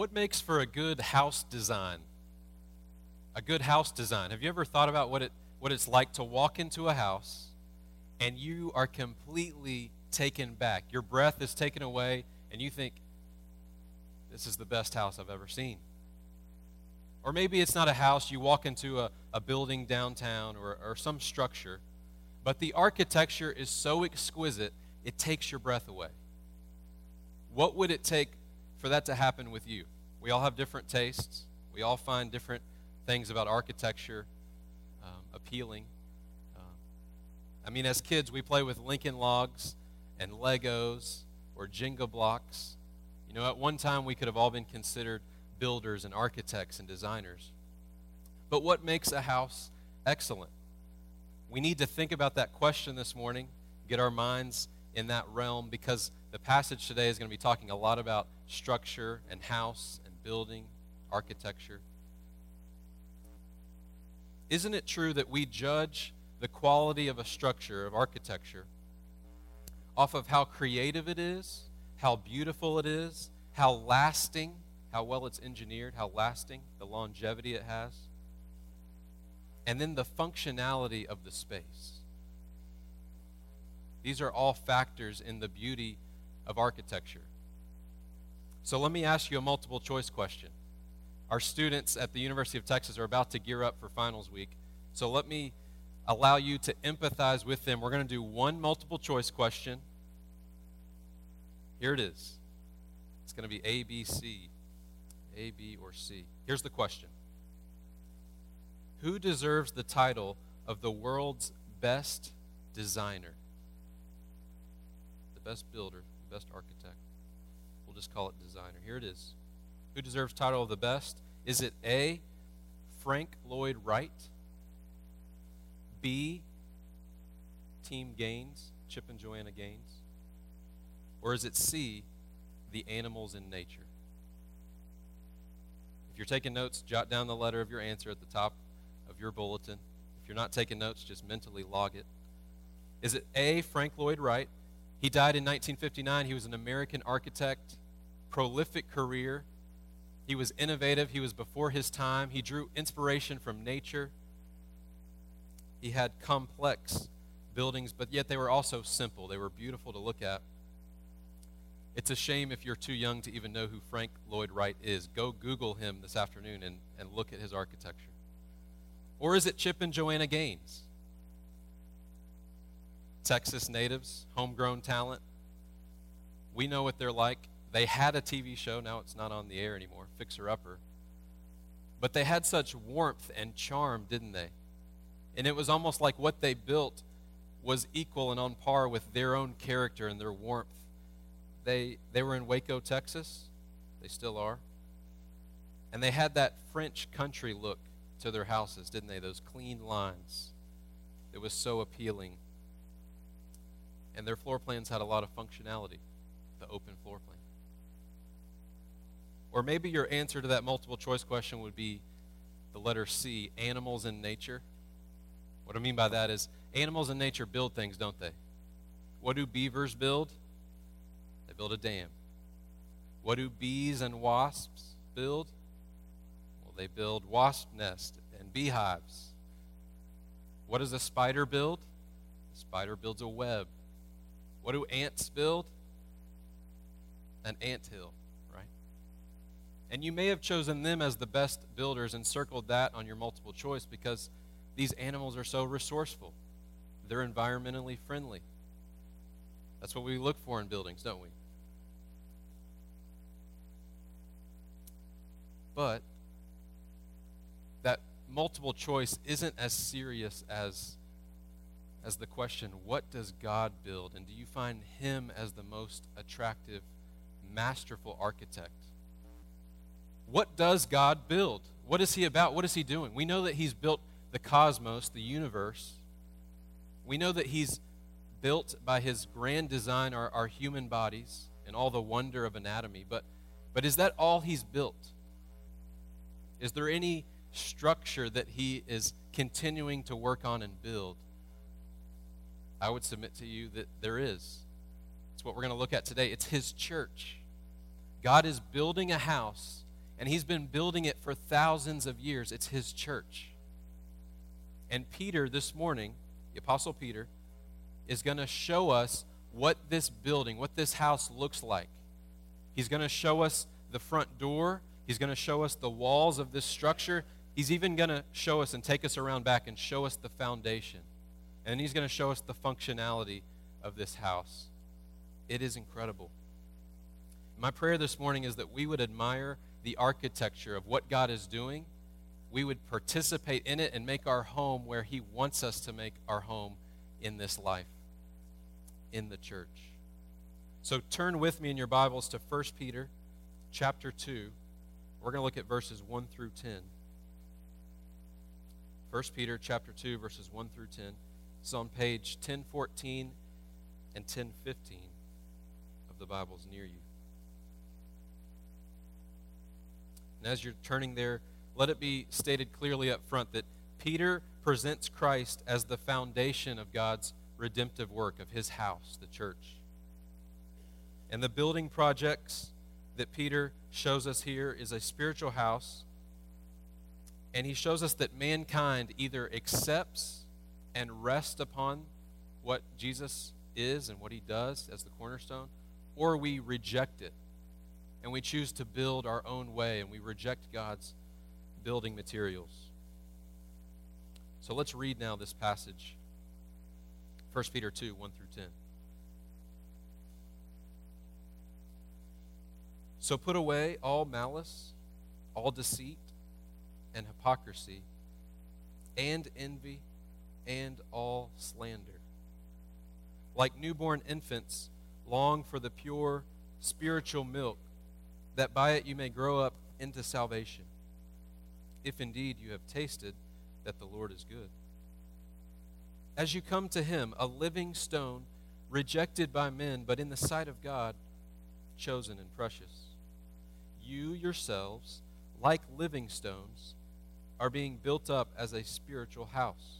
What makes for a good house design? A good house design. Have you ever thought about what it what it's like to walk into a house and you are completely taken back? Your breath is taken away and you think this is the best house I've ever seen. Or maybe it's not a house, you walk into a, a building downtown or, or some structure, but the architecture is so exquisite, it takes your breath away. What would it take for that to happen with you? We all have different tastes, we all find different things about architecture um, appealing. Uh, I mean, as kids, we play with Lincoln logs and Legos or Jenga blocks. You know, at one time we could have all been considered builders and architects and designers. But what makes a house excellent? We need to think about that question this morning, get our minds in that realm, because the passage today is going to be talking a lot about structure and house and building, architecture. Isn't it true that we judge the quality of a structure, of architecture, off of how creative it is, how beautiful it is, how lasting, how well it's engineered, how lasting, the longevity it has, and then the functionality of the space. These are all factors in the beauty of architecture. So let me ask you a multiple choice question. Our students at the University of Texas are about to gear up for finals week. So let me allow you to empathize with them. We're going to do one multiple choice question here it is. It's going to be A, B, C. A, B, or C. Here's the question Who deserves the title of the world's best designer? The best builder, best architect. We'll just call it designer. Here it is. Who deserves title of the best? Is it A, Frank Lloyd Wright? B, Team Gaines, Chip and Joanna Gaines? Or is it C, the animals in nature? If you're taking notes, jot down the letter of your answer at the top of your bulletin. If you're not taking notes, just mentally log it. Is it A, Frank Lloyd Wright? He died in 1959. He was an American architect, prolific career. He was innovative. He was before his time. He drew inspiration from nature. He had complex buildings, but yet they were also simple. They were beautiful to look at. It's a shame if you're too young to even know who Frank Lloyd Wright is. Go Google him this afternoon and, and look at his architecture. Or is it Chip and Joanna Gaines? Texas natives, homegrown talent. We know what they're like. They had a TV show, now it's not on the air anymore, Fixer Upper. But they had such warmth and charm, didn't they? And it was almost like what they built was equal and on par with their own character and their warmth they, they were in Waco, Texas. They still are. And they had that French country look to their houses, didn't they? Those clean lines. It was so appealing. And their floor plans had a lot of functionality, the open floor plan. Or maybe your answer to that multiple choice question would be the letter C animals in nature. What I mean by that is animals in nature build things, don't they? What do beavers build? They build a dam. What do bees and wasps build? Well, they build wasp nests and beehives. What does a spider build? A spider builds a web. What do ants build? An ant hill, right? And you may have chosen them as the best builders and circled that on your multiple choice because these animals are so resourceful. They're environmentally friendly. That's what we look for in buildings, don't we? But that multiple choice isn't as serious as as the question, what does God build? And do you find him as the most attractive, masterful architect? What does God build? What is he about? What is he doing? We know that he's built the cosmos, the universe. We know that he's built by his grand design our, our human bodies and all the wonder of anatomy. But, but is that all he's built? Is there any structure that he is continuing to work on and build? I would submit to you that there is. It's what we're going to look at today. It's his church. God is building a house And he's been building it for thousands of years. It's his church. And Peter, this morning, the Apostle Peter, is going to show us what this building, what this house looks like. He's going to show us the front door. He's going to show us the walls of this structure. He's even going to show us and take us around back and show us the foundation. And he's going to show us the functionality of this house. It is incredible. My prayer this morning is that we would admire the architecture of what God is doing. We would participate in it and make our home where He wants us to make our home in this life, in the church. So turn with me in your Bibles to 1 Peter chapter 2. We're going to look at verses 1 through 10. 1 Peter chapter 2 verses 1 through 10. It's on page 1014 and 1015 of the Bibles near you. And as you're turning there, let it be stated clearly up front that Peter presents Christ as the foundation of God's redemptive work of his house, the church. And the building projects that Peter shows us here is a spiritual house. And he shows us that mankind either accepts and rest upon what Jesus is and what he does as the cornerstone, or we reject it and we choose to build our own way and we reject God's building materials. So let's read now this passage 1 Peter 2 1 through 10. So put away all malice, all deceit, and hypocrisy, and envy, and all slander. Like newborn infants, long for the pure spiritual milk that by it you may grow up into salvation, if indeed you have tasted that the Lord is good. As you come to him, a living stone, rejected by men, but in the sight of God, chosen and precious, you yourselves, like living stones, are being built up as a spiritual house,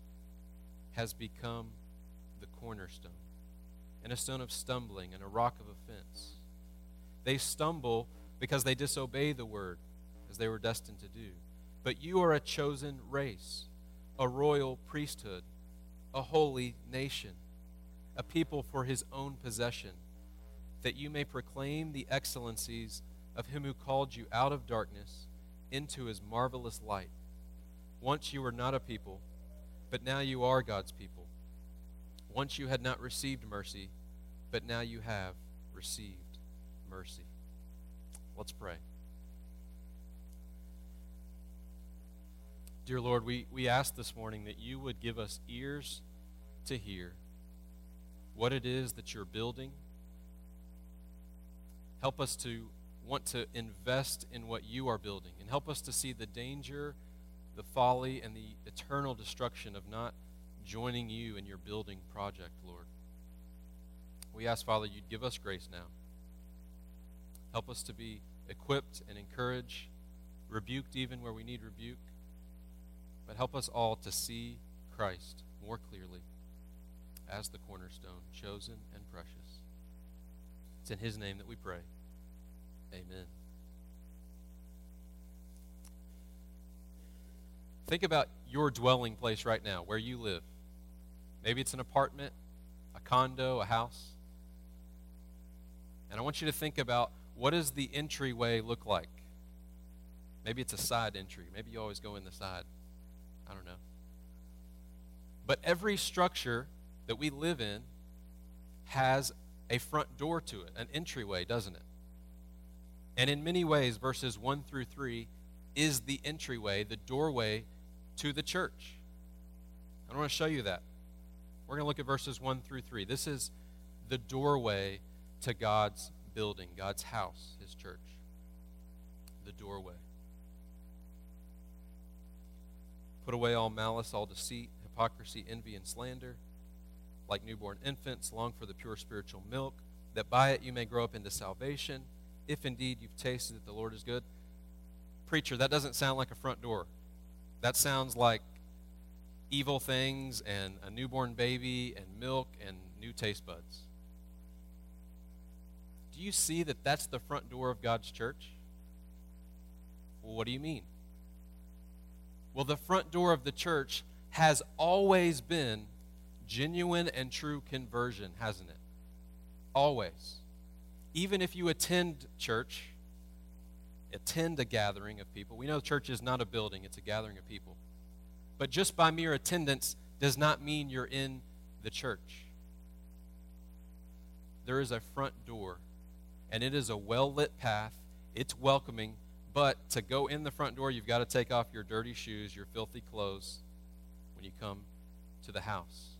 has become the cornerstone, and a stone of stumbling and a rock of offense. They stumble because they disobey the word, as they were destined to do. But you are a chosen race, a royal priesthood, a holy nation, a people for his own possession, that you may proclaim the excellencies of him who called you out of darkness into his marvelous light. Once you were not a people, but now you are God's people. Once you had not received mercy, but now you have received mercy. Let's pray. Dear Lord, we, we ask this morning that you would give us ears to hear what it is that you're building. Help us to want to invest in what you are building and help us to see the danger, the folly, and the eternal destruction of not joining you in your building project, Lord. We ask, Father, you'd give us grace now. Help us to be equipped and encouraged, rebuked even where we need rebuke. But help us all to see Christ more clearly as the cornerstone, chosen and precious. It's in His name that we pray. Amen. Think about your dwelling place right now, where you live. Maybe it's an apartment, a condo, a house. And I want you to think about what does the entryway look like? Maybe it's a side entry. Maybe you always go in the side. I don't know. But every structure that we live in has a front door to it, an entryway, doesn't it? And in many ways, verses 1 through 3 is the entryway, the doorway to the church. I want to show you that. We're going to look at verses 1 through 3. This is the doorway to God's building, God's house, his church. the doorway. Put away all malice, all deceit, hypocrisy, envy, and slander. Like newborn infants, long for the pure spiritual milk, that by it you may grow up into salvation, if indeed you've tasted that the Lord is good. Preacher, that doesn't sound like a front door. That sounds like evil things and a newborn baby and milk and new taste buds. Do you see that that's the front door of God's church? Well, what do you mean? Well, the front door of the church has always been genuine and true conversion, hasn't it? Always. Even if you attend church, attend a gathering of people. We know church is not a building, it's a gathering of people. But just by mere attendance does not mean you're in the church. There is a front door, and it is a well lit path. It's welcoming, but to go in the front door, you've got to take off your dirty shoes, your filthy clothes when you come to the house.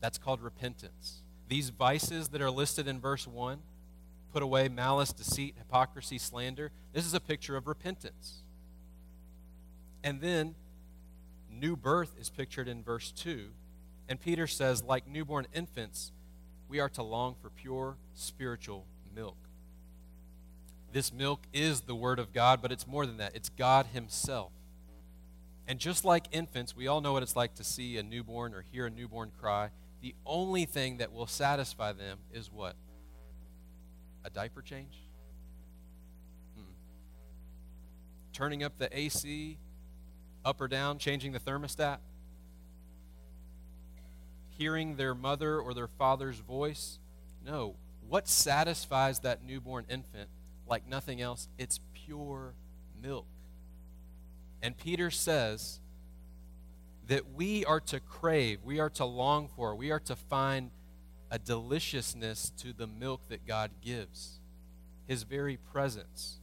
That's called repentance. These vices that are listed in verse 1 put away malice, deceit, hypocrisy, slander. This is a picture of repentance. And then new birth is pictured in verse 2. And Peter says, like newborn infants, we are to long for pure spiritual milk. This milk is the Word of God, but it's more than that. It's God Himself. And just like infants, we all know what it's like to see a newborn or hear a newborn cry. The only thing that will satisfy them is what? A diaper change? Hmm. Turning up the AC, up or down, changing the thermostat? Hearing their mother or their father's voice? No. What satisfies that newborn infant like nothing else? It's pure milk. And Peter says that we are to crave, we are to long for, we are to find a deliciousness to the milk that God gives, His very presence.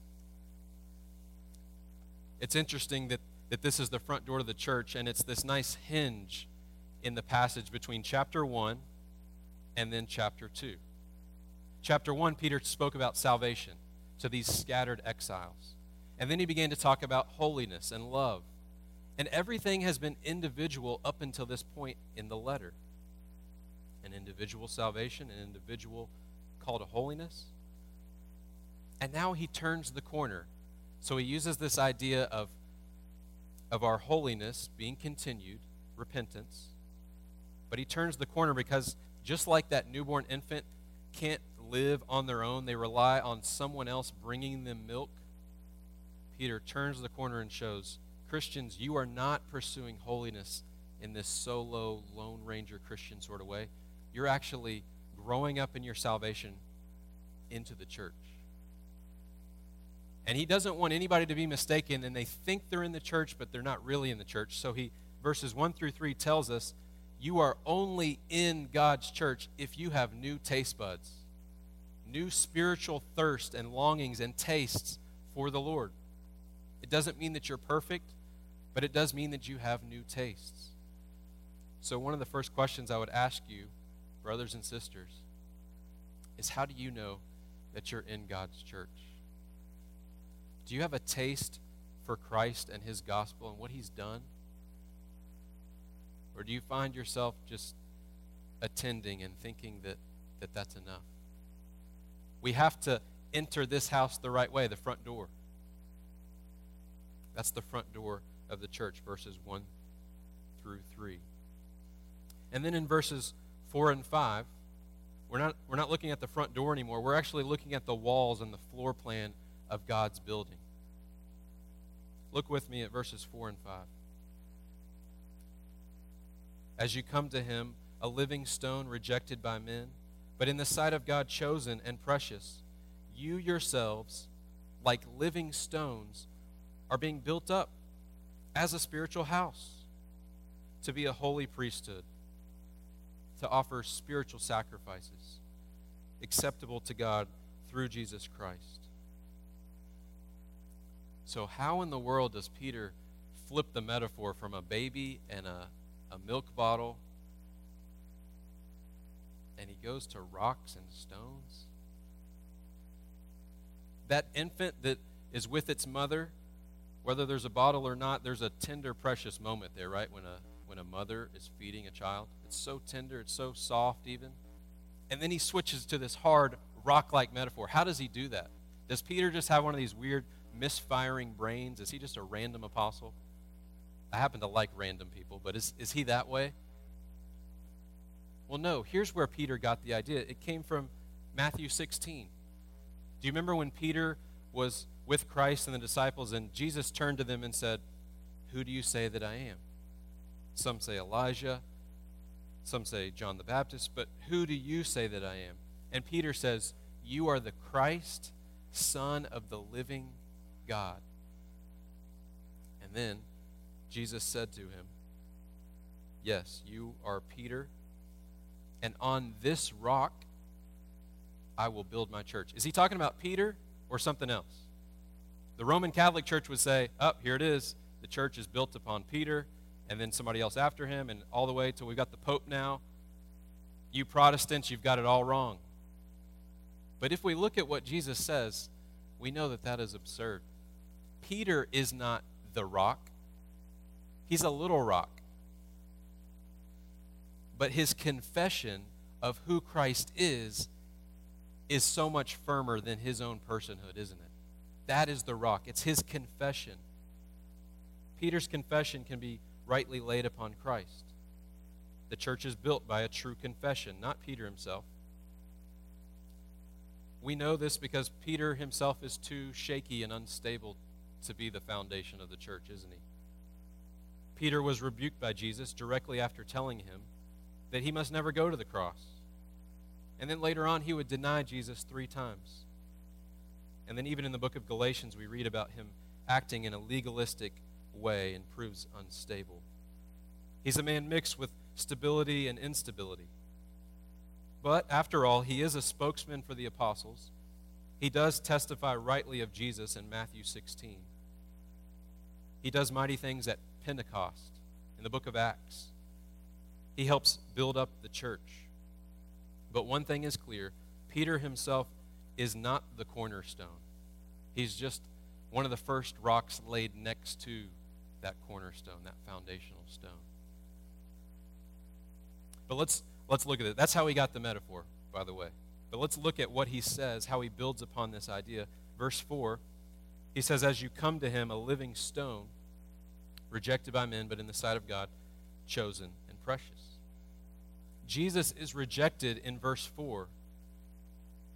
It's interesting that, that this is the front door to the church, and it's this nice hinge in the passage between chapter 1 and then chapter 2. Chapter 1, Peter spoke about salvation to these scattered exiles. And then he began to talk about holiness and love. And everything has been individual up until this point in the letter an individual salvation, an individual call to holiness. And now he turns the corner. So he uses this idea of, of our holiness being continued, repentance. But he turns the corner because just like that newborn infant can't live on their own, they rely on someone else bringing them milk. Peter turns the corner and shows Christians, you are not pursuing holiness in this solo, Lone Ranger Christian sort of way you're actually growing up in your salvation into the church. And he doesn't want anybody to be mistaken and they think they're in the church, but they're not really in the church. So he, verses 1 through 3, tells us you are only in God's church if you have new taste buds, new spiritual thirst and longings and tastes for the Lord. It doesn't mean that you're perfect, but it does mean that you have new tastes. So, one of the first questions I would ask you brothers and sisters, is how do you know that you're in God's church? Do you have a taste for Christ and his gospel and what he's done? Or do you find yourself just attending and thinking that, that that's enough? We have to enter this house the right way, the front door. That's the front door of the church, verses 1 through 3. And then in verses 4 and 5, we're not, we're not looking at the front door anymore. We're actually looking at the walls and the floor plan of God's building. Look with me at verses 4 and 5. As you come to him, a living stone rejected by men, but in the sight of God chosen and precious, you yourselves, like living stones, are being built up as a spiritual house to be a holy priesthood to offer spiritual sacrifices acceptable to God through Jesus Christ. So, how in the world does Peter flip the metaphor from a baby and a, a milk bottle and he goes to rocks and stones? That infant that, is with its mother, whether there's a bottle or not, there's a tender, precious moment there, right? When a when a mother is feeding a child. It's so tender, it's so soft even. And then he switches to this hard rock-like metaphor. How does he do that? Does Peter just have one of these weird misfiring brains? Is he just a random apostle? I happen to like random people, but is, is he that way? Well, no. Here's where Peter got the idea. It came from Matthew 16. Do you remember when Peter was with Christ and the disciples, and Jesus turned to them and said, Who do you say that I am? Some say Elijah, some say John the Baptist, but who do you say that I am? And Peter says, You are the Christ, Son of the living God. And then Jesus said to him, Yes, you are Peter and on this rock I will build my church. Is he talking about Peter or something else? The Roman Catholic Church would say, Up, oh, here it is. The church is built upon Peter, and then somebody else after him, and all the way till we've got the Pope now. You Protestants, you've got it all wrong. But if we look at what Jesus says, we know that that is absurd. Peter is not the rock, he's a little rock but his confession of who Christ is is so much firmer than his own personhood, isn't it? That is the rock. It's his confession. Peter's confession can be rightly laid upon Christ. The church is built by a true confession, not Peter himself. We know this because Peter himself is too shaky and unstable to be the foundation of the church, isn't he? Peter was rebuked by Jesus directly after telling him that he must never go to the cross. And then later on, he would deny Jesus three times. And then, even in the book of Galatians, we read about him acting in a legalistic way and proves unstable. He's a man mixed with stability and instability. But after all, he is a spokesman for the apostles. He does testify rightly of Jesus in Matthew 16. He does mighty things at Pentecost in the book of Acts. He helps build up the church. But one thing is clear Peter himself is not the cornerstone. He's just one of the first rocks laid next to that cornerstone, that foundational stone. But let's let's look at it. That's how he got the metaphor, by the way. But let's look at what he says, how he builds upon this idea. Verse 4, he says, As you come to him, a living stone, rejected by men, but in the sight of God, chosen and precious. Jesus is rejected in verse 4.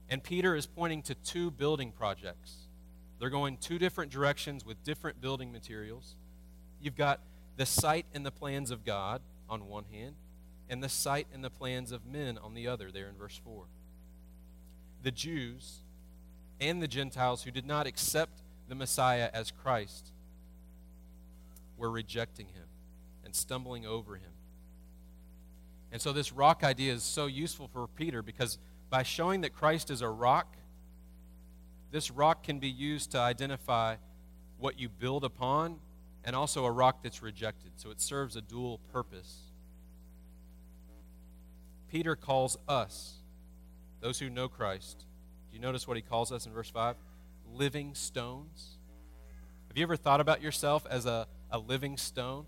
And Peter is pointing to two building projects. They're going two different directions with different building materials. You've got the sight and the plans of God on one hand, and the sight and the plans of men on the other, there in verse 4. The Jews and the Gentiles who did not accept the Messiah as Christ were rejecting him and stumbling over him. And so this rock idea is so useful for Peter because by showing that Christ is a rock, this rock can be used to identify what you build upon and also a rock that's rejected. So it serves a dual purpose. Peter calls us, those who know Christ, do you notice what he calls us in verse 5? Living stones. Have you ever thought about yourself as a, a living stone?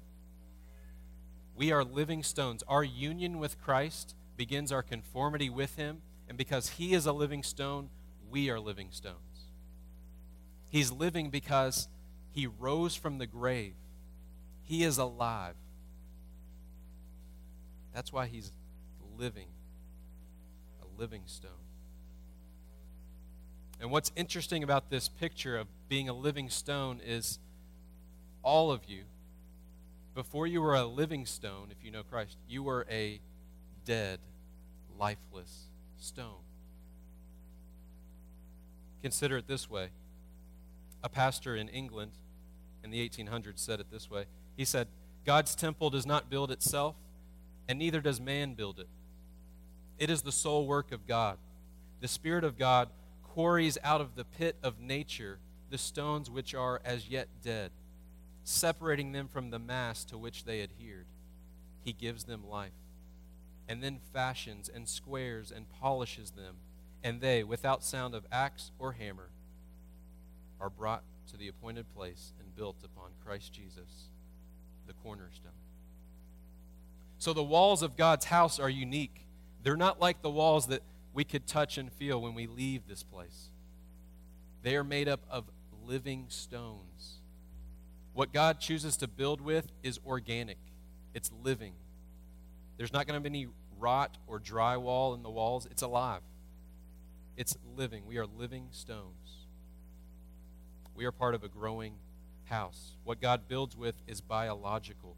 We are living stones. Our union with Christ begins our conformity with Him, and because He is a living stone, we are living stones. He's living because He rose from the grave, He is alive. That's why He's living, a living stone. And what's interesting about this picture of being a living stone is all of you before you were a living stone, if you know Christ, you were a dead, lifeless stone. Consider it this way. A pastor in England in the 1800s said it this way. He said, God's temple does not build itself, and neither does man build it. It is the sole work of God. The Spirit of God quarries out of the pit of nature the stones which are as yet dead separating them from the mass to which they adhered. He gives them life, and then fashions and squares and polishes them, and they, without sound of axe or hammer, are brought to the appointed place and built upon Christ Jesus, the cornerstone. So the walls of God's house are unique. They're not like the walls that we could touch and feel when we leave this place. They are made up of living stones. What God chooses to build with is organic, it's living. There's not going to be any rot or drywall in the walls, it's alive. It's living. We are living stones. We are part of a growing house. What God builds with is biological.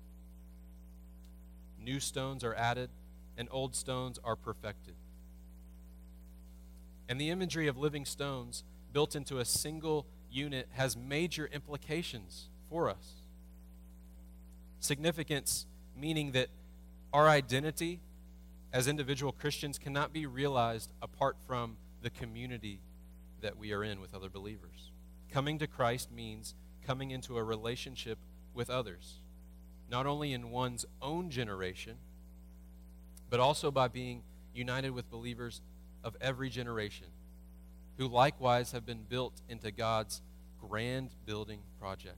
New stones are added, and old stones are perfected. And the imagery of living stones built into a single unit has major implications for us. Significance meaning that our identity as individual Christians cannot be realized apart from the community that we are in with other believers. Coming to Christ means coming into a relationship with others, not only in one's own generation, but also by being united with believers of every generation who likewise have been built into God's grand building project.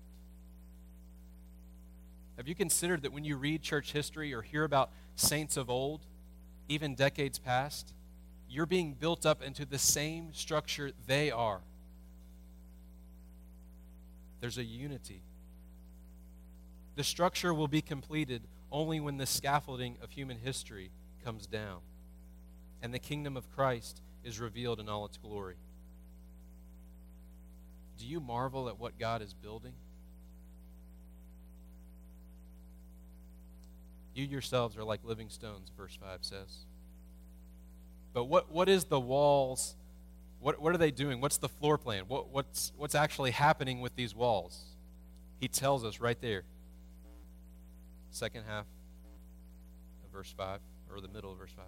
Have you considered that when you read church history or hear about saints of old, even decades past, you're being built up into the same structure they are? There's a unity. The structure will be completed only when the scaffolding of human history comes down and the kingdom of Christ is revealed in all its glory. Do you marvel at what God is building? You yourselves are like living stones, verse 5 says. But what, what is the walls? What, what are they doing? What's the floor plan? What, what's, what's actually happening with these walls? He tells us right there. Second half of verse 5, or the middle of verse 5.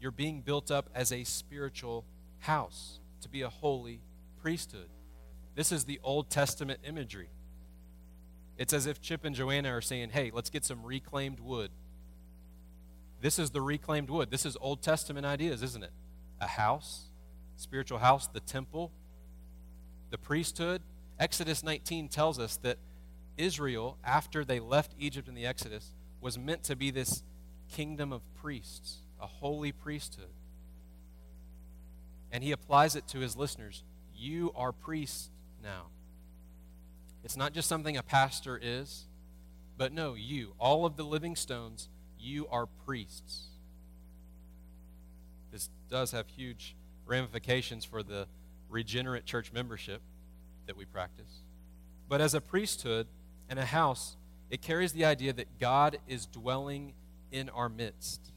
You're being built up as a spiritual house to be a holy priesthood. This is the Old Testament imagery. It's as if Chip and Joanna are saying, hey, let's get some reclaimed wood. This is the reclaimed wood. This is Old Testament ideas, isn't it? A house, spiritual house, the temple, the priesthood. Exodus 19 tells us that Israel, after they left Egypt in the Exodus, was meant to be this kingdom of priests, a holy priesthood. And he applies it to his listeners. You are priests now. It's not just something a pastor is, but no, you, all of the living stones, you are priests. This does have huge ramifications for the regenerate church membership that we practice. But as a priesthood and a house, it carries the idea that God is dwelling in our midst.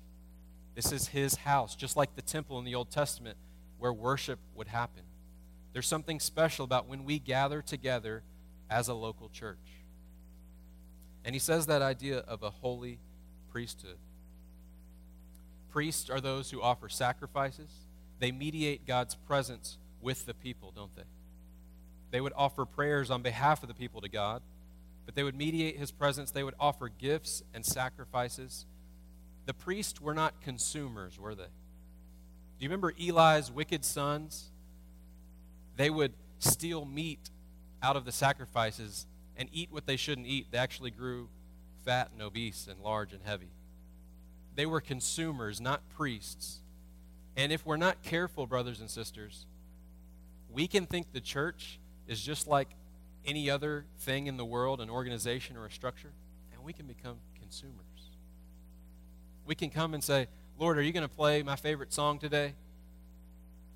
This is his house, just like the temple in the Old Testament where worship would happen. There's something special about when we gather together as a local church. And he says that idea of a holy priesthood. Priests are those who offer sacrifices, they mediate God's presence with the people, don't they? They would offer prayers on behalf of the people to God, but they would mediate his presence. They would offer gifts and sacrifices. The priests were not consumers, were they? Do you remember Eli's wicked sons? They would steal meat out of the sacrifices and eat what they shouldn't eat. They actually grew fat and obese and large and heavy. They were consumers, not priests. And if we're not careful, brothers and sisters, we can think the church is just like any other thing in the world, an organization or a structure, and we can become consumers. We can come and say, Lord, are you going to play my favorite song today?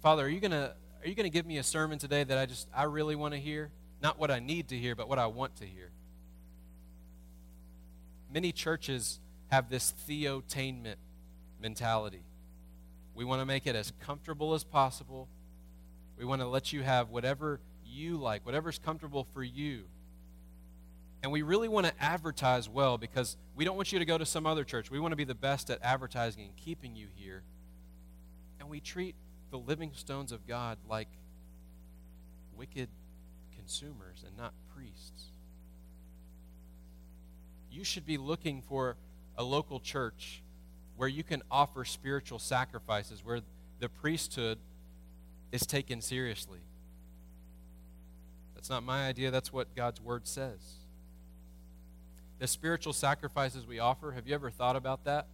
Father, are you going to are you going to give me a sermon today that I just I really want to hear? Not what I need to hear, but what I want to hear. Many churches have this theotainment mentality. We want to make it as comfortable as possible. We want to let you have whatever you like, whatever's comfortable for you. And we really want to advertise well because we don't want you to go to some other church. We want to be the best at advertising and keeping you here. And we treat the living stones of God like wicked consumers and not priests. You should be looking for a local church where you can offer spiritual sacrifices, where the priesthood is taken seriously. That's not my idea, that's what God's word says. The spiritual sacrifices we offer, have you ever thought about that?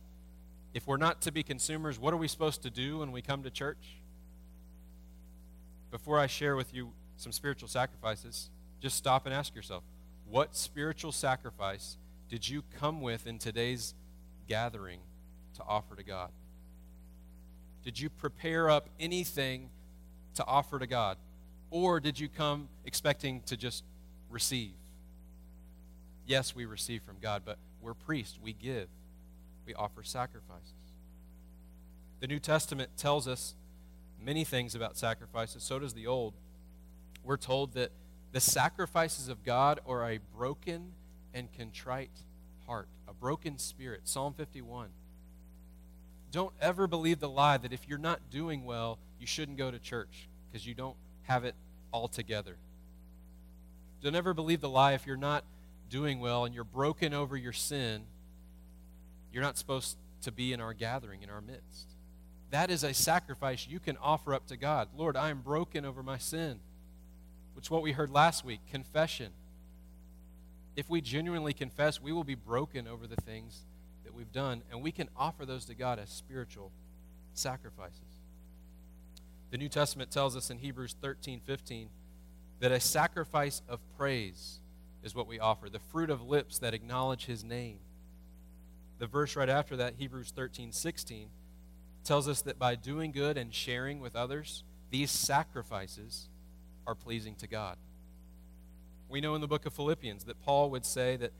If we're not to be consumers, what are we supposed to do when we come to church? Before I share with you some spiritual sacrifices, just stop and ask yourself what spiritual sacrifice did you come with in today's gathering to offer to God? Did you prepare up anything to offer to God? Or did you come expecting to just receive? Yes, we receive from God, but we're priests. We give, we offer sacrifices. The New Testament tells us many things about sacrifices, so does the Old. We're told that the sacrifices of God are a broken and contrite heart, a broken spirit. Psalm 51. Don't ever believe the lie that if you're not doing well, you shouldn't go to church because you don't have it all together. Don't ever believe the lie if you're not doing well and you're broken over your sin, you're not supposed to be in our gathering, in our midst. That is a sacrifice you can offer up to God. Lord, I am broken over my sin, which is what we heard last week confession. If we genuinely confess, we will be broken over the things we've done, and we can offer those to God as spiritual sacrifices. The New Testament tells us in Hebrews 13 15 that a sacrifice of praise is what we offer, the fruit of lips that acknowledge his name. The verse right after that, Hebrews 13 16, tells us that by doing good and sharing with others, these sacrifices are pleasing to God. We know in the book of Philippians that Paul would say that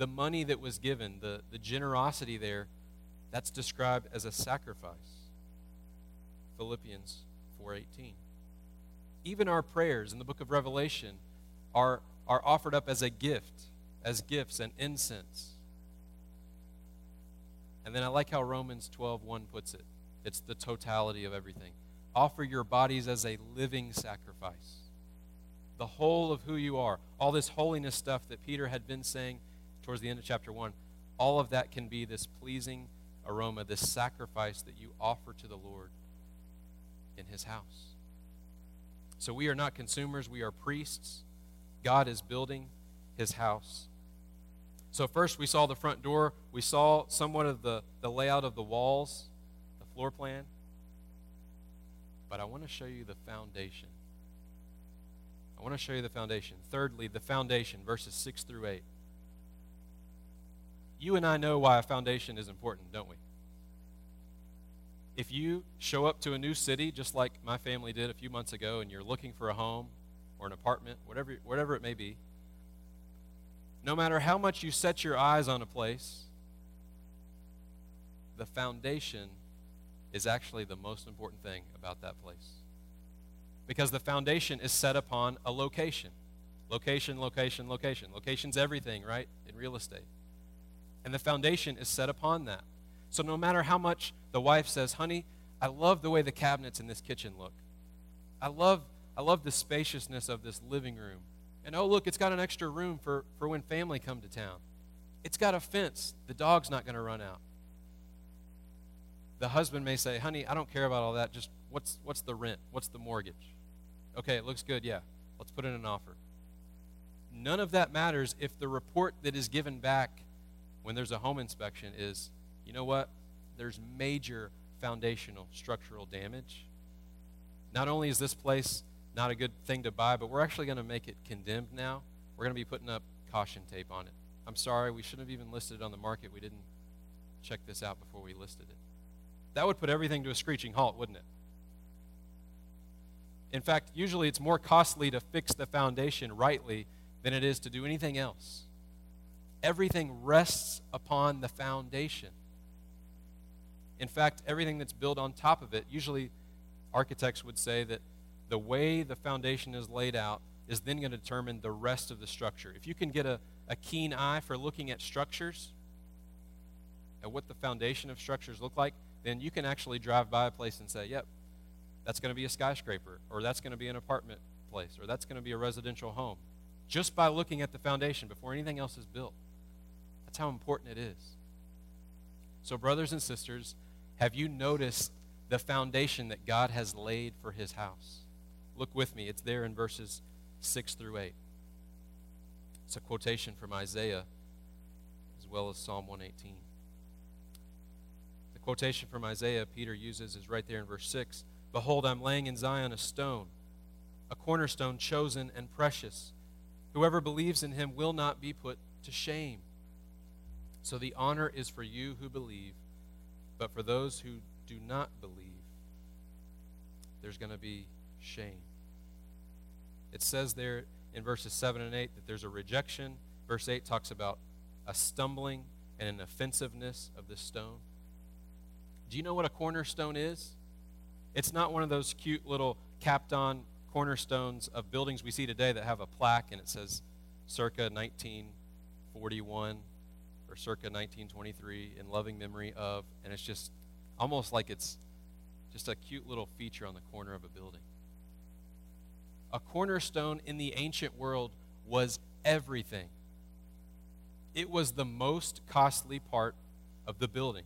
the money that was given, the, the generosity there, that's described as a sacrifice. Philippians 4:18. Even our prayers in the book of Revelation are, are offered up as a gift, as gifts and incense. And then I like how Romans 12:1 puts it. It's the totality of everything. Offer your bodies as a living sacrifice. The whole of who you are. All this holiness stuff that Peter had been saying towards the end of chapter 1, all of that can be this pleasing aroma, this sacrifice that you offer to the Lord in his house. So we are not consumers, we are priests. God is building his house. So, first we saw the front door, we saw somewhat of the, the layout of the walls, the floor plan. But I want to show you the foundation. I want to show you the foundation. Thirdly, the foundation, verses 6 through 8. You and I know why a foundation is important, don't we? if you show up to a new city, just like my family did a few months ago, and you're looking for a home or an apartment, whatever, whatever it may be, no matter how much you set your eyes on a place, the foundation is actually the most important thing about that place. Because the foundation is set upon a location. Location, location, location. Location's everything, right, in real estate. And the foundation is set upon that. So no matter how much the wife says, honey, I love the way the cabinets in this kitchen look. I love, I love the spaciousness of this living room. And oh, look, it's got an extra room for, for when family come to town. It's got a fence. The dog's not going to run out. The husband may say, honey, I don't care about all that. Just what's, what's the rent? What's the mortgage? Okay, it looks good. Yeah, let's put in an offer. None of that matters if the report that is given back when there's a home inspection is you know what? There's major foundational structural damage. Not only is this place not a good thing to buy, but we're actually going to make it condemned now. We're going to be putting up caution tape on it. I'm sorry, we shouldn't have even listed it on the market. We didn't check this out before we listed it. That would put everything to a screeching halt, wouldn't it? In fact, usually it's more costly to fix the foundation rightly than it is to do anything else. Everything rests upon the foundation. In fact, everything that's built on top of it, usually architects would say that the way the foundation is laid out is then going to determine the rest of the structure. If you can get a, a keen eye for looking at structures, at what the foundation of structures look like, then you can actually drive by a place and say, yep, that's going to be a skyscraper, or that's going to be an apartment place, or that's going to be a residential home. Just by looking at the foundation before anything else is built. That's how important it is. So, brothers and sisters, have you noticed the foundation that God has laid for his house? Look with me. It's there in verses 6 through 8. It's a quotation from Isaiah as well as Psalm 118. The quotation from Isaiah Peter uses is right there in verse 6 Behold, I'm laying in Zion a stone, a cornerstone chosen and precious. Whoever believes in him will not be put to shame. So the honor is for you who believe, but for those who do not believe, there's going to be shame. It says there in verses 7 and 8 that there's a rejection. Verse 8 talks about a stumbling and an offensiveness of this stone. Do you know what a cornerstone is? It's not one of those cute little capped on cornerstones of buildings we see today that have a plaque and it says circa 1941 or circa 1923 in loving memory of, and it's just almost like it's just a cute little feature on the corner of a building. A cornerstone in the ancient world was everything. It was the most costly part of the building.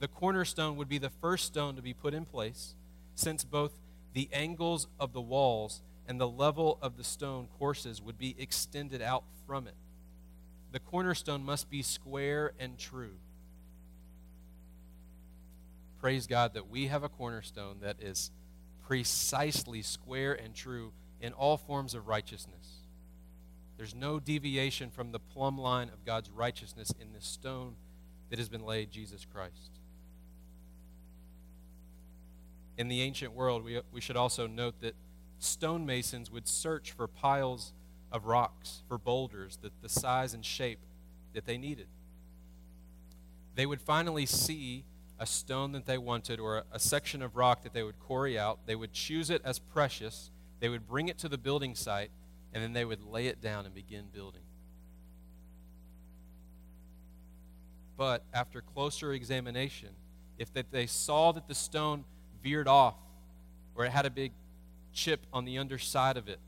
The cornerstone would be the first stone to be put in place, since both the angles of the walls and the level of the stone courses would be extended out from it. The cornerstone must be square and true. Praise God that we have a cornerstone that is precisely square and true in all forms of righteousness. There's no deviation from the plumb line of God's righteousness in this stone that has been laid, Jesus Christ. In the ancient world, we, we should also note that stonemasons would search for piles of rocks, for boulders, that the size and shape that they needed. They would finally see a stone that they wanted or a, a section of rock that they would quarry out. They would choose it as precious. They would bring it to the building site, and then they would lay it down and begin building. But after closer examination, if that they saw that the stone veered off or it had a big chip on the underside of it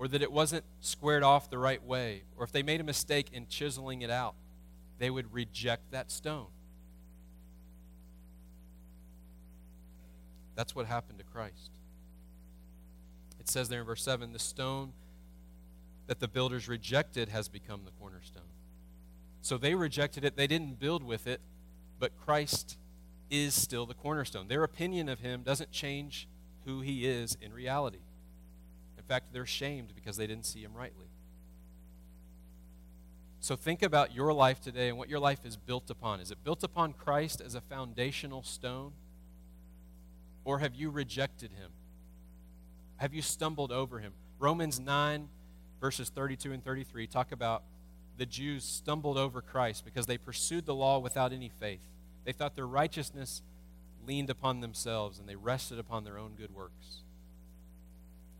or that it wasn't squared off the right way or if they made a mistake in chiseling it out, they would reject that stone. That's what happened to Christ. It says there in verse 7 the stone that the builders rejected has become the cornerstone. So they rejected it, they didn't build with it, but Christ is still the cornerstone. Their opinion of him doesn't change who he is in reality. Fact, they're shamed because they didn't see him rightly. So think about your life today and what your life is built upon. Is it built upon Christ as a foundational stone? Or have you rejected him? Have you stumbled over him? Romans 9, verses 32 and 33 talk about the Jews stumbled over Christ because they pursued the law without any faith. They thought their righteousness leaned upon themselves and they rested upon their own good works.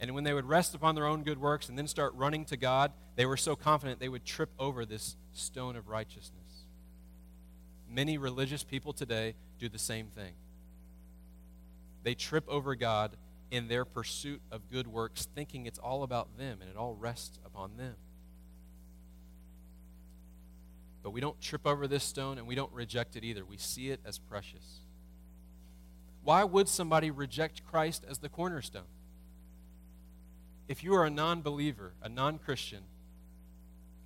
And when they would rest upon their own good works and then start running to God, they were so confident they would trip over this stone of righteousness. Many religious people today do the same thing. They trip over God in their pursuit of good works, thinking it's all about them and it all rests upon them. But we don't trip over this stone and we don't reject it either. We see it as precious. Why would somebody reject Christ as the cornerstone? If you are a non believer, a non Christian,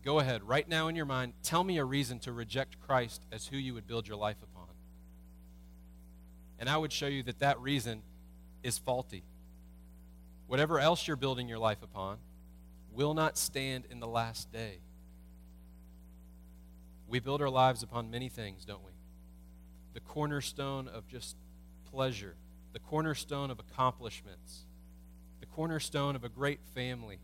go ahead, right now in your mind, tell me a reason to reject Christ as who you would build your life upon. And I would show you that that reason is faulty. Whatever else you're building your life upon will not stand in the last day. We build our lives upon many things, don't we? The cornerstone of just pleasure, the cornerstone of accomplishments, cornerstone of a great family.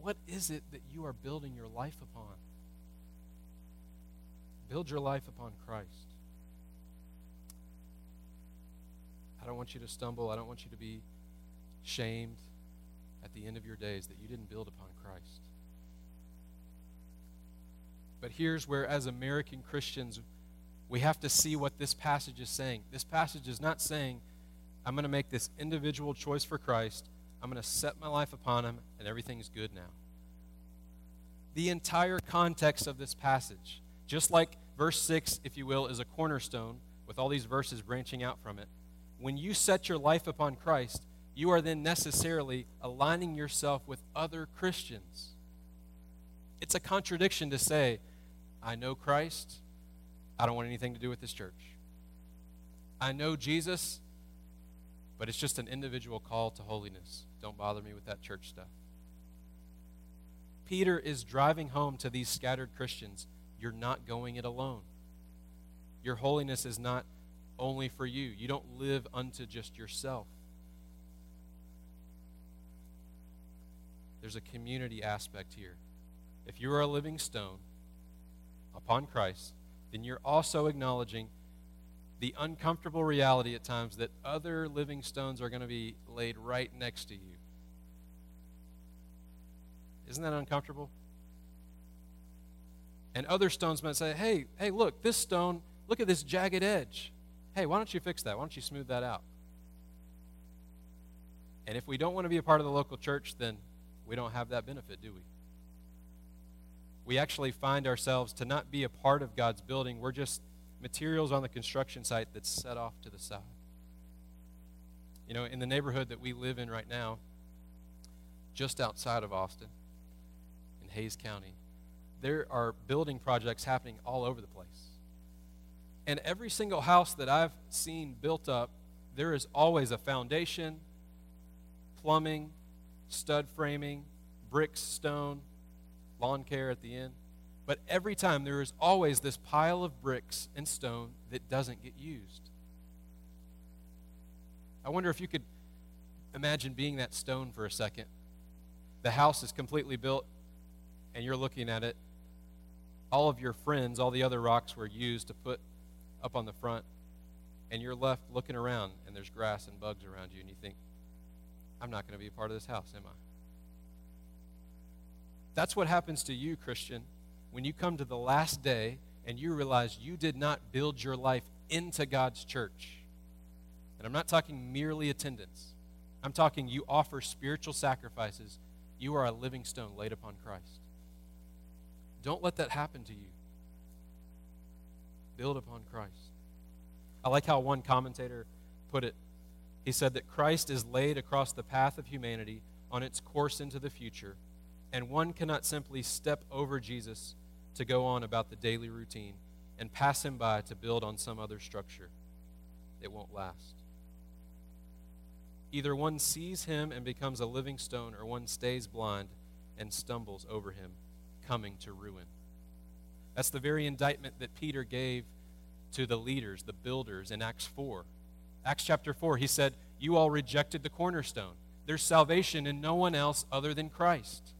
What is it that you are building your life upon? Build your life upon Christ. I don't want you to stumble. I don't want you to be shamed at the end of your days that you didn't build upon Christ. But here's where, as American Christians, we have to see what this passage is saying. This passage is not saying, I'm going to make this individual choice for Christ, I'm going to set my life upon Him, and everything's good now. The entire context of this passage, just like verse 6, if you will, is a cornerstone with all these verses branching out from it. When you set your life upon Christ, you are then necessarily aligning yourself with other Christians. It's a contradiction to say, I know Christ, I don't want anything to do with this church. I know Jesus, but it's just an individual call to holiness. Don't bother me with that church stuff. Peter is driving home to these scattered Christians you're not going it alone. Your holiness is not only for you, you don't live unto just yourself. There's a community aspect here. If you are a living stone upon Christ, then you're also acknowledging the uncomfortable reality at times that other living stones are going to be laid right next to you. Isn't that uncomfortable? And other stones might say, hey, hey, look, this stone, look at this jagged edge. Hey, why don't you fix that? Why don't you smooth that out? And if we don't want to be a part of the local church, then we don't have that benefit, do we? We actually find ourselves to not be a part of God's building. We're just materials on the construction site that's set off to the side. You know, in the neighborhood that we live in right now, just outside of Austin, in Hays County, there are building projects happening all over the place. And every single house that I've seen built up, there is always a foundation, plumbing, stud framing, bricks, stone, lawn care at the end. But every time there is always this pile of bricks and stone that doesn't get used. I wonder if you could imagine being that stone for a second. The house is completely built, and you're looking at it all of your friends, all the other rocks were used to put up on the front, and you're left looking around, and there's grass and bugs around you, and you think, I'm not going to be a part of this house, am I? That's what happens to you, Christian, when you come to the last day and you realize you did not build your life into God's church. And I'm not talking merely attendance, I'm talking you offer spiritual sacrifices. You are a living stone laid upon Christ. Don't let that happen to you. Build upon Christ. I like how one commentator put it. He said that Christ is laid across the path of humanity on its course into the future, and one cannot simply step over Jesus to go on about the daily routine and pass him by to build on some other structure. It won't last. Either one sees him and becomes a living stone, or one stays blind and stumbles over him coming to ruin. That's the very indictment that Peter gave to the leaders, the builders, in Acts 4. Acts chapter 4, he said, You all rejected the cornerstone. There's salvation in no one else other than Christ.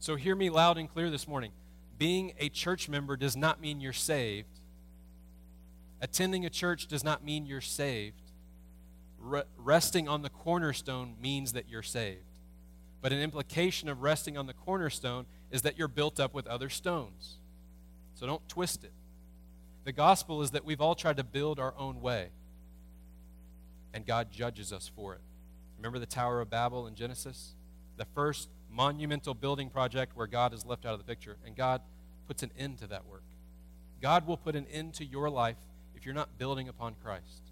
So hear me loud and clear this morning. Being a church member does not mean you're saved. Attending a church does not mean you're saved. resting on the cornerstone means that you're saved. But an implication of resting on the cornerstone is that you're built up with other stones. So don't twist it. The gospel is that we've all tried to build our own way, and God judges us for it. Remember the Tower of Babel in Genesis? The first monumental building project where God is left out of the picture, and God puts an end to that work. God will put an end to your life if you're not building upon Christ.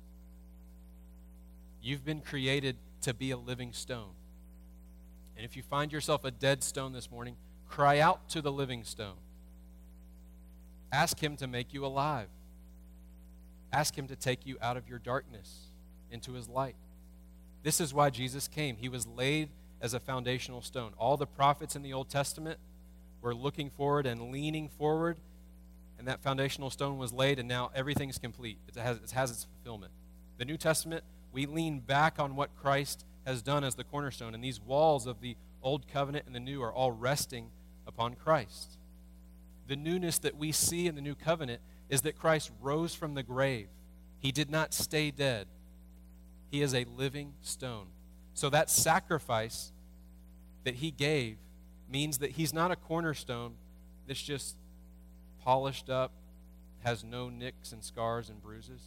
You've been created to be a living stone. And if you find yourself a dead stone this morning, Cry out to the living stone. Ask him to make you alive. Ask him to take you out of your darkness into his light. This is why Jesus came. He was laid as a foundational stone. All the prophets in the Old Testament were looking forward and leaning forward, and that foundational stone was laid, and now everything's complete. It has, it has its fulfillment. The New Testament, we lean back on what Christ has done as the cornerstone, and these walls of the Old Covenant and the New are all resting upon Christ. The newness that we see in the new covenant is that Christ rose from the grave. He did not stay dead, He is a living stone. So that sacrifice that He gave means that He's not a cornerstone that's just polished up, has no nicks and scars and bruises.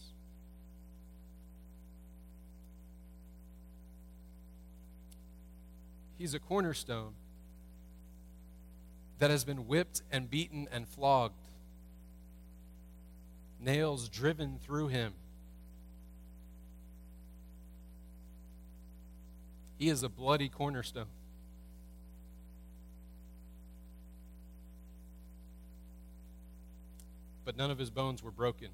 He's a cornerstone that has been whipped and beaten and flogged, nails driven through him. He is a bloody cornerstone. But none of his bones were broken.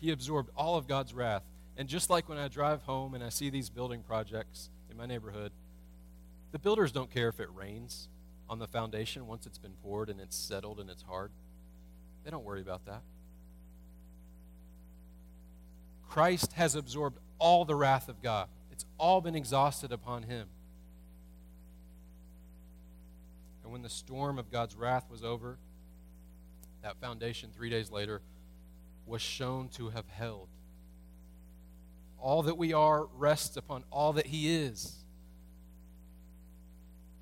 He absorbed all of God's wrath. And just like when I drive home and I see these building projects in my neighborhood, the builders don't care if it rains on the foundation once it's been poured and it's settled and it's hard. They don't worry about that. Christ has absorbed all the wrath of God, it's all been exhausted upon him. And when the storm of God's wrath was over, that foundation three days later was shown to have held. All that we are rests upon all that He is.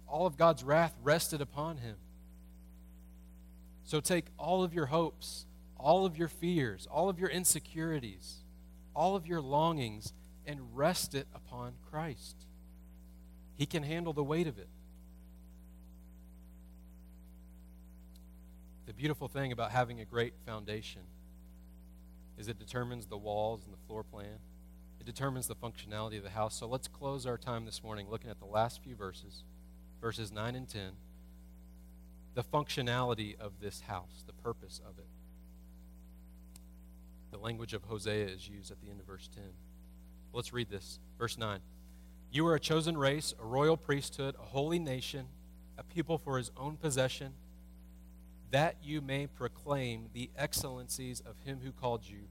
All of God's wrath rested upon Him. So take all of your hopes, all of your fears, all of your insecurities, all of your longings, and rest it upon Christ. He can handle the weight of it. The beautiful thing about having a great foundation is it determines the walls and the floor plan. It determines the functionality of the house. So let's close our time this morning looking at the last few verses, verses 9 and 10, the functionality of this house, the purpose of it. The language of Hosea is used at the end of verse 10. Let's read this. Verse 9. You are a chosen race, a royal priesthood, a holy nation, a people for his own possession that you may proclaim the excellencies of him who called you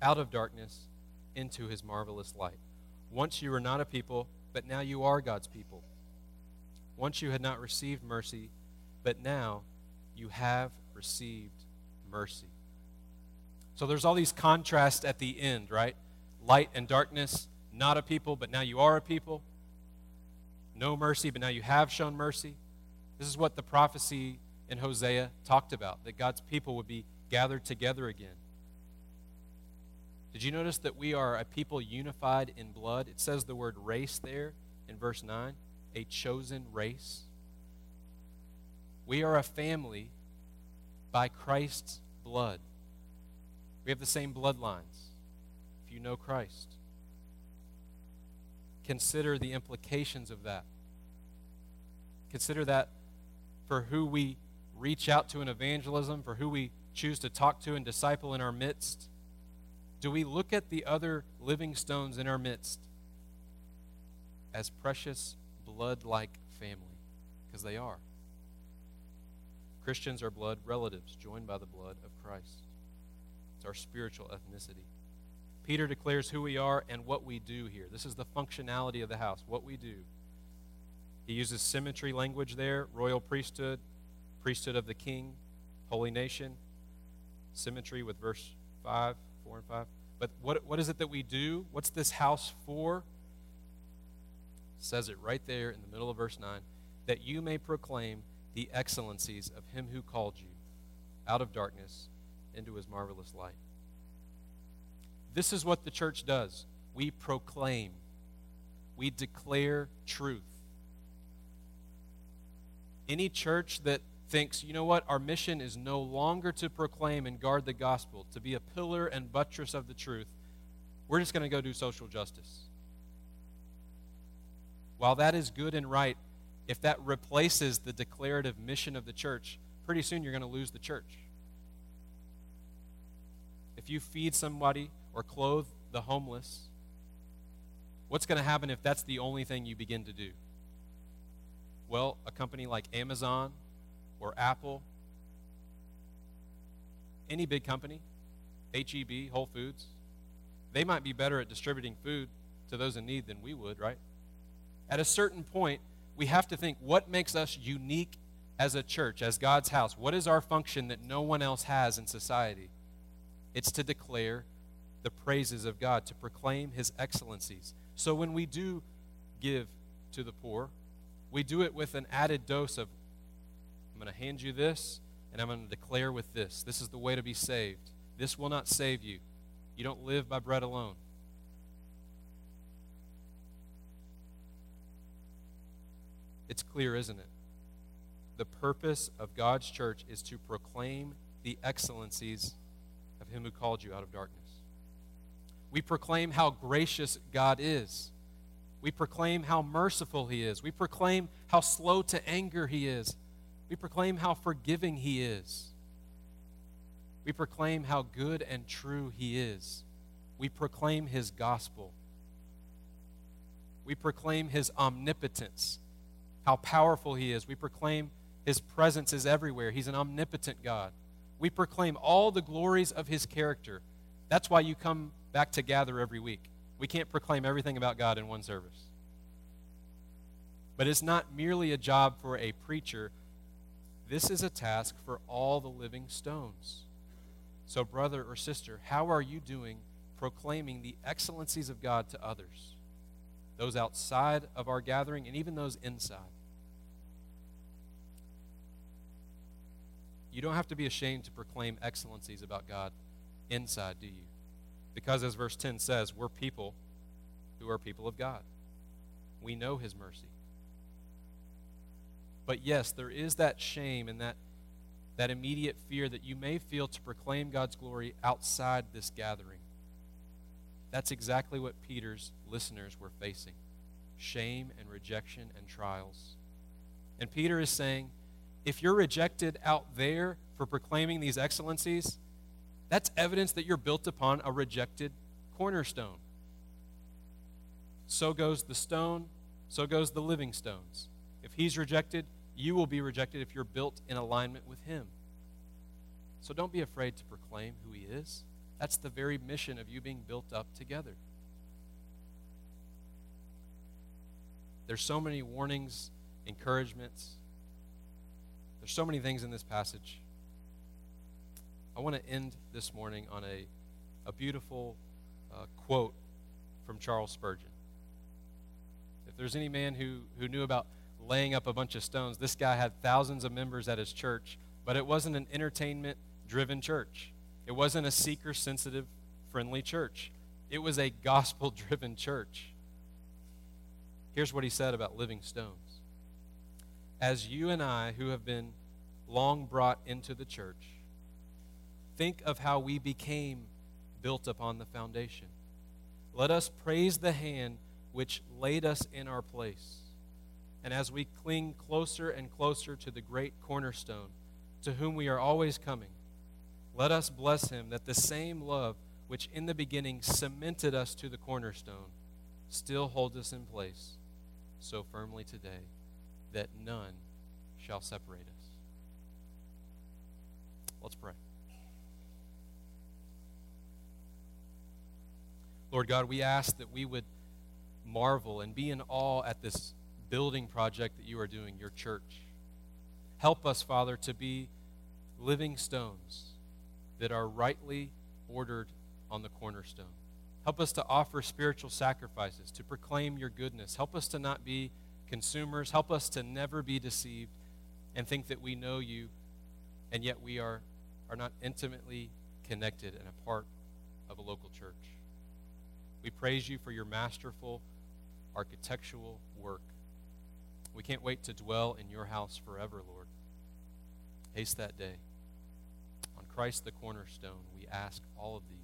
out of darkness into his marvelous light. Once you were not a people, but now you are God's people. Once you had not received mercy, but now you have received mercy. So there's all these contrasts at the end, right? Light and darkness, not a people, but now you are a people. No mercy, but now you have shown mercy. This is what the prophecy in Hosea talked about that God's people would be gathered together again. Did you notice that we are a people unified in blood? It says the word race there in verse 9, a chosen race. We are a family by Christ's blood. We have the same bloodlines if you know Christ. Consider the implications of that. Consider that for who we reach out to in evangelism, for who we choose to talk to and disciple in our midst? Do we look at the other living stones in our midst as precious, blood like family? Because they are. Christians are blood relatives joined by the blood of Christ. Our spiritual ethnicity. Peter declares who we are and what we do here. This is the functionality of the house, what we do. He uses symmetry language there, royal priesthood, priesthood of the king, holy nation, symmetry with verse 5, 4 and 5. But what, what is it that we do? What's this house for? Says it right there in the middle of verse 9 that you may proclaim the excellencies of him who called you out of darkness into his marvelous light. This is what the church does we proclaim, we declare truth. Any church that thinks, you know what, our mission is no longer to proclaim and guard the gospel, to be a pillar and buttress of the truth. We're just going to go do social justice. While that is good and right, if that replaces the declarative mission of the church, pretty soon you're going to lose the church. If you feed somebody or clothe the homeless, what's going to happen if that's the only thing you begin to do? Well, a company like Amazon or Apple, any big company, HEB, Whole Foods, they might be better at distributing food to those in need than we would, right? At a certain point, we have to think what makes us unique as a church, as God's house? What is our function that no one else has in society? It's to declare the praises of God, to proclaim his excellencies. So when we do give to the poor, we do it with an added dose of I'm going to hand you this, and I'm going to declare with this. This is the way to be saved. This will not save you. You don't live by bread alone. It's clear, isn't it? The purpose of God's church is to proclaim the excellencies of Him who called you out of darkness. We proclaim how gracious God is. We proclaim how merciful He is. We proclaim how slow to anger He is. We proclaim how forgiving He is. We proclaim how good and true He is. We proclaim His gospel. We proclaim His omnipotence, how powerful He is. We proclaim His presence is everywhere. He's an omnipotent God. We proclaim all the glories of His character. That's why you come back to gather every week. We can't proclaim everything about God in one service. But it's not merely a job for a preacher, this is a task for all the living stones. So, brother or sister, how are you doing proclaiming the excellencies of God to others? Those outside of our gathering and even those inside. You don't have to be ashamed to proclaim excellencies about God inside, do you? Because, as verse 10 says, we're people who are people of God. We know His mercy. But yes, there is that shame and that, that immediate fear that you may feel to proclaim God's glory outside this gathering. That's exactly what Peter's listeners were facing shame and rejection and trials. And Peter is saying, if you're rejected out there for proclaiming these excellencies, that's evidence that you're built upon a rejected cornerstone. So goes the stone, so goes the living stones. If he's rejected, you will be rejected if you're built in alignment with him. So don't be afraid to proclaim who he is. That's the very mission of you being built up together. There's so many warnings, encouragements. There's so many things in this passage. I want to end this morning on a, a beautiful uh, quote from Charles Spurgeon. If there's any man who, who knew about laying up a bunch of stones, this guy had thousands of members at his church, but it wasn't an entertainment driven church. It wasn't a seeker sensitive, friendly church. It was a gospel driven church. Here's what he said about living stones As you and I, who have been long brought into the church, think of how we became built upon the foundation. Let us praise the hand which laid us in our place. And as we cling closer and closer to the great cornerstone, to whom we are always coming, let us bless him that the same love which in the beginning cemented us to the cornerstone still holds us in place so firmly today that none shall separate us. Let's pray. Lord God, we ask that we would marvel and be in awe at this building project that you are doing, your church. Help us, Father, to be living stones that are rightly ordered on the cornerstone. Help us to offer spiritual sacrifices, to proclaim your goodness. Help us to not be consumers. Help us to never be deceived and think that we know you, and yet we are, are not intimately connected and a part of a local church. We praise you for your masterful architectural work. We can't wait to dwell in your house forever, Lord. Haste that day. On Christ the cornerstone, we ask all of these.